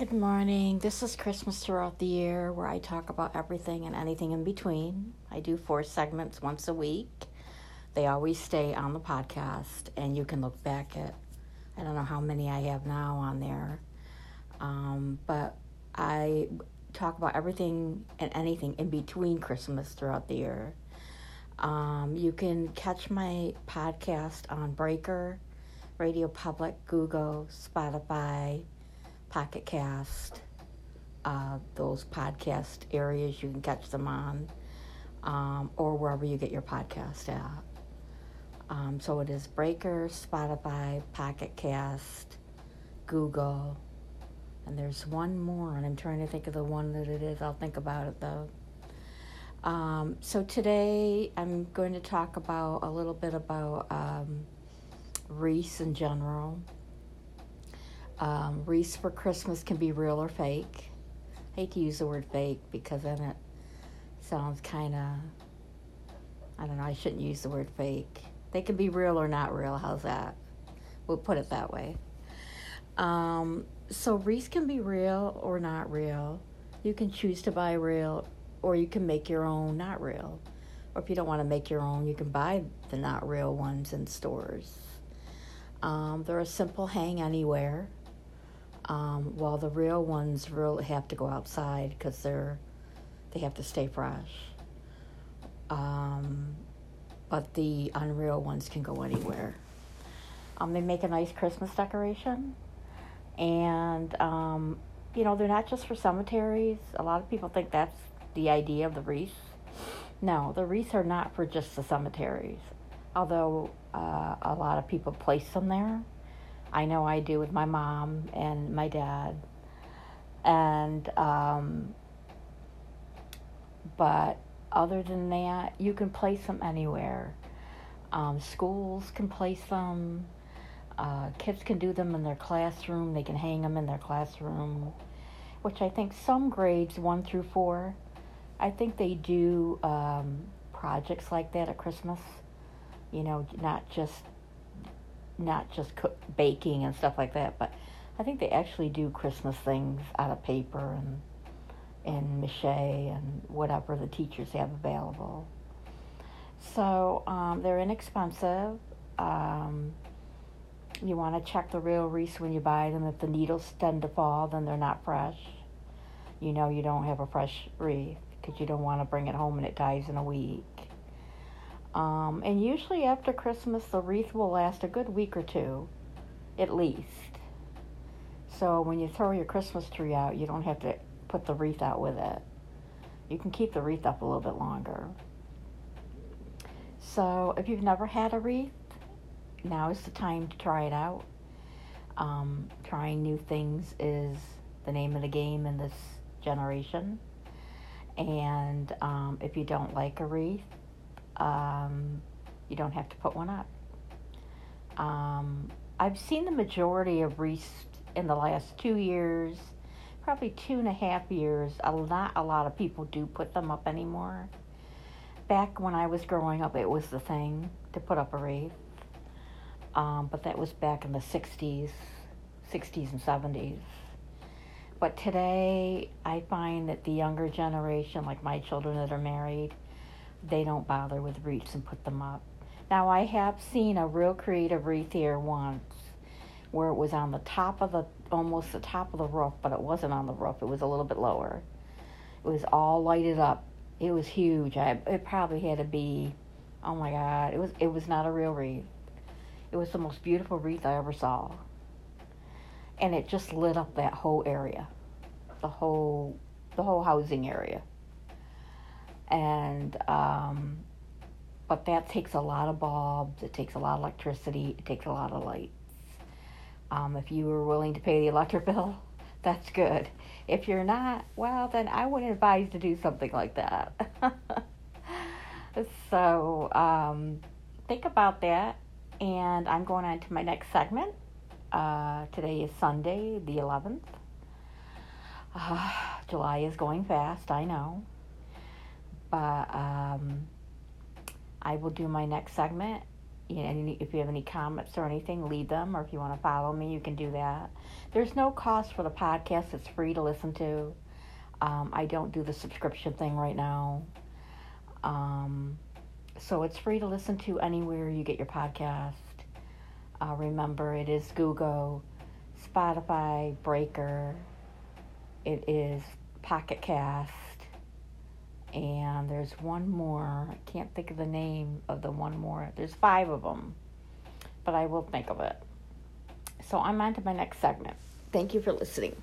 Good morning. This is Christmas throughout the year where I talk about everything and anything in between. I do four segments once a week. They always stay on the podcast, and you can look back at, I don't know how many I have now on there. Um, but I talk about everything and anything in between Christmas throughout the year. Um, you can catch my podcast on Breaker, Radio Public, Google, Spotify, Pocket Cast, uh, those podcast areas you can catch them on, um, or wherever you get your podcast at. Um, so it is Breaker, Spotify, Pocket Cast, Google, and there's one more, and I'm trying to think of the one that it is. I'll think about it though. Um, so today I'm going to talk about a little bit about um, wreaths in general. Um, wreaths for Christmas can be real or fake. I hate to use the word fake because then it sounds kind of, I don't know, I shouldn't use the word fake. They can be real or not real. How's that? We'll put it that way. Um, so wreaths can be real or not real. You can choose to buy real or you can make your own not real. Or if you don't want to make your own, you can buy the not real ones in stores. Um, they're a simple hang anywhere. Um, while the real ones really have to go outside because they're they have to stay fresh. Um, but the unreal ones can go anywhere. Um, they make a nice Christmas decoration, and um, you know they're not just for cemeteries. A lot of people think that's the idea of the wreaths. No, the wreaths are not for just the cemeteries, although uh, a lot of people place them there. I know I do with my mom and my dad. And, um, but other than that, you can place them anywhere. Um, schools can place them. Uh, kids can do them in their classroom. They can hang them in their classroom, which I think some grades one through four, I think they do um, projects like that at Christmas. You know, not just not just cook, baking and stuff like that, but I think they actually do Christmas things out of paper and and mache and whatever the teachers have available. So um, they're inexpensive. Um, you want to check the real wreaths when you buy them. If the needles tend to fall, then they're not fresh. You know you don't have a fresh wreath because you don't want to bring it home and it dies in a week. Um, and usually after Christmas, the wreath will last a good week or two, at least. So when you throw your Christmas tree out, you don't have to put the wreath out with it. You can keep the wreath up a little bit longer. So if you've never had a wreath, now is the time to try it out. Um, trying new things is the name of the game in this generation. And um, if you don't like a wreath, um, you don't have to put one up. Um, I've seen the majority of wreaths in the last two years, probably two and a half years. A not a lot of people do put them up anymore. Back when I was growing up, it was the thing to put up a wreath. Um, but that was back in the 60s, 60s and 70s. But today, I find that the younger generation, like my children that are married, they don't bother with wreaths and put them up. Now, I have seen a real creative wreath here once where it was on the top of the, almost the top of the roof, but it wasn't on the roof, it was a little bit lower. It was all lighted up. It was huge. I, it probably had to be, oh my God, it was, it was not a real wreath. It was the most beautiful wreath I ever saw. And it just lit up that whole area, the whole, the whole housing area and um, but that takes a lot of bulbs. It takes a lot of electricity. It takes a lot of lights. Um, if you are willing to pay the electric bill, that's good. If you're not, well, then I would advise to do something like that. so um, think about that. And I'm going on to my next segment. Uh, today is Sunday, the 11th. Uh, July is going fast, I know but um, I will do my next segment you know, if you have any comments or anything, leave them. Or if you want to follow me, you can do that. There's no cost for the podcast. It's free to listen to. Um, I don't do the subscription thing right now. Um, so it's free to listen to anywhere you get your podcast. Uh, remember, it is Google, Spotify, Breaker. It is Pocket Cast. And there's one more. I can't think of the name of the one more. There's five of them. But I will think of it. So I'm on to my next segment. Thank you for listening.